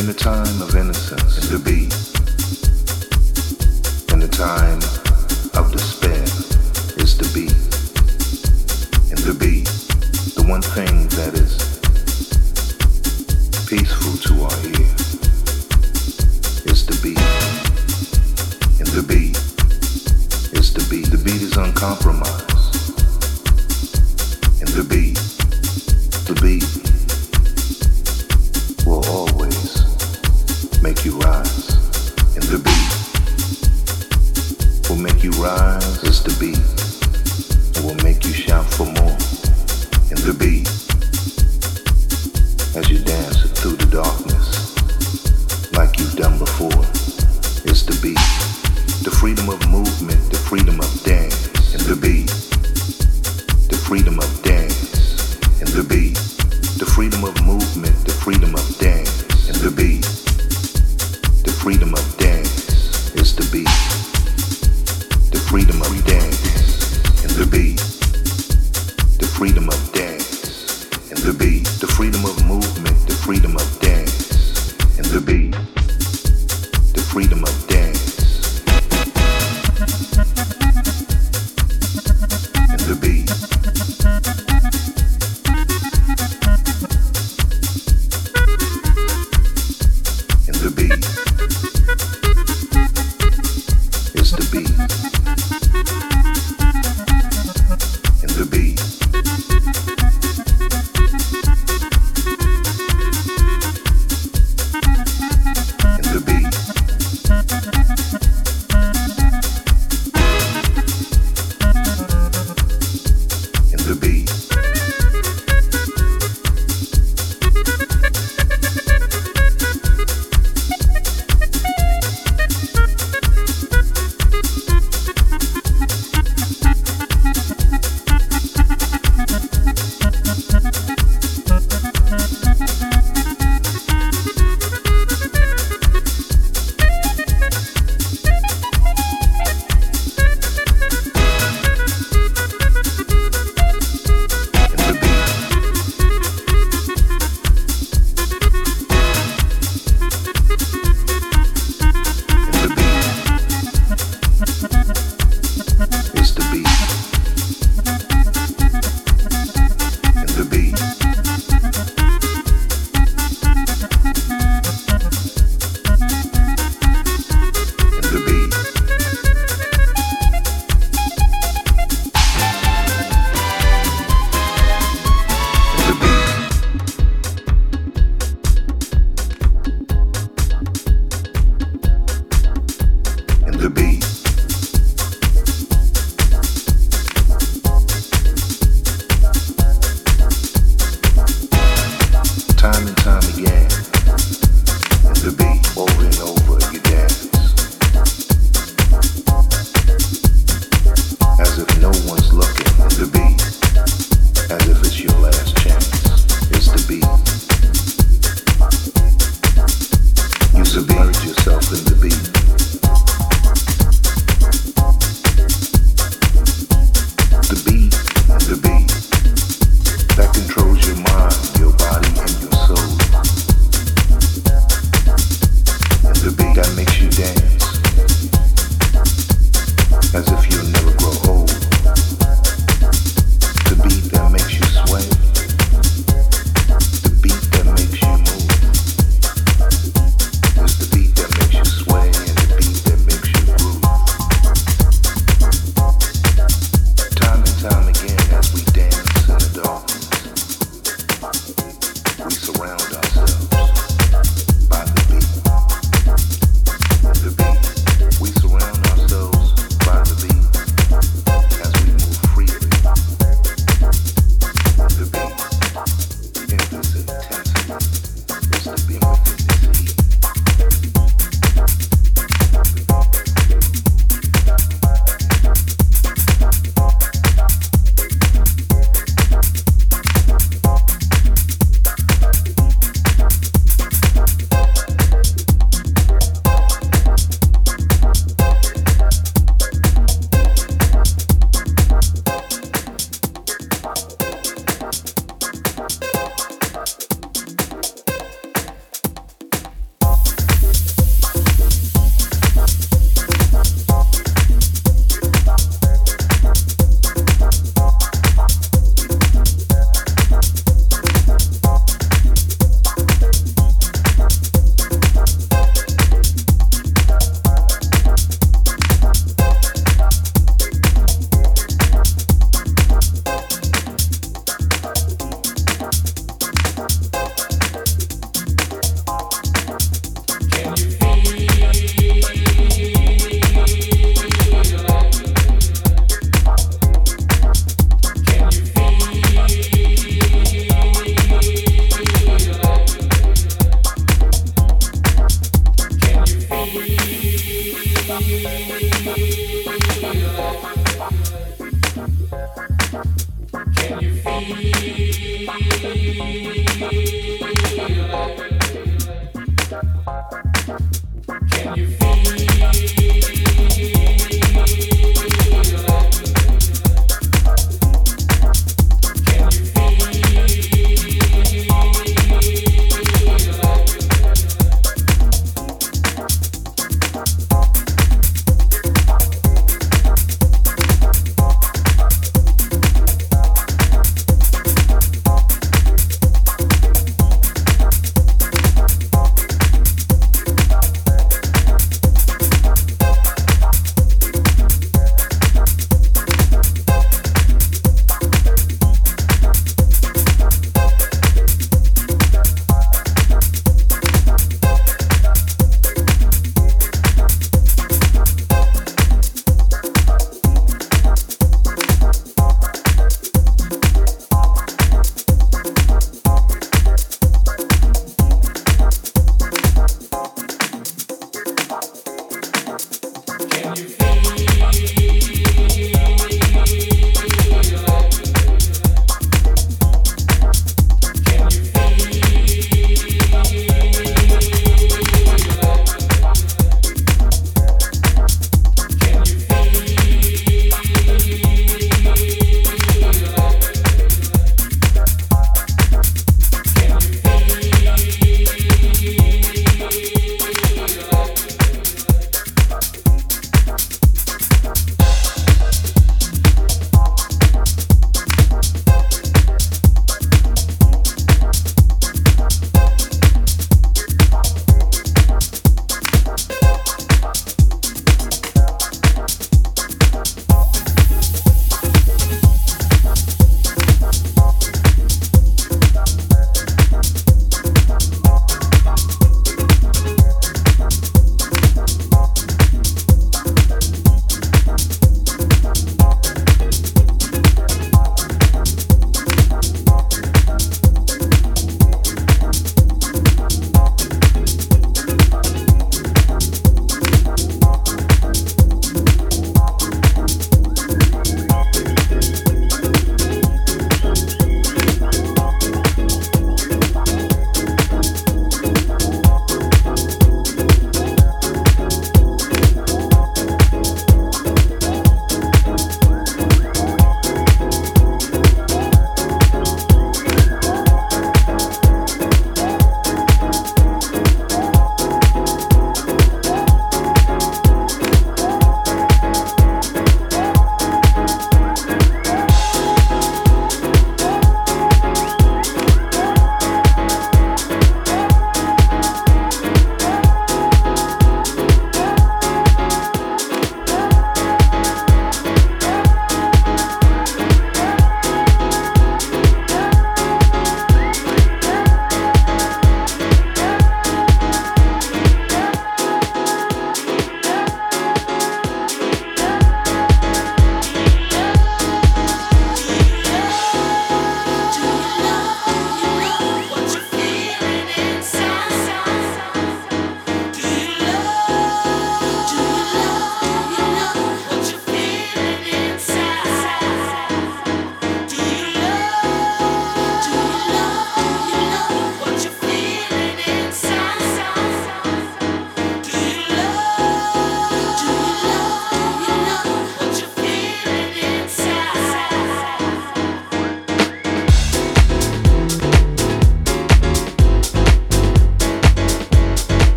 in the time of innocence. To be, in the time of despair is to be, and to be the one thing that is peaceful to our ear is to be, and to be is to be. The beat is uncompromised, and to be, the beat you rise, and the beat will make you rise as the beat.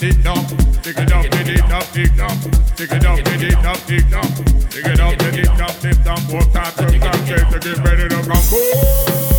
Dig dig down. Dig it down, dig it down, dig down. Dig it down, dig it down, dig it down, dig it down, dig down. Four times, third time, say to get ready to rumble.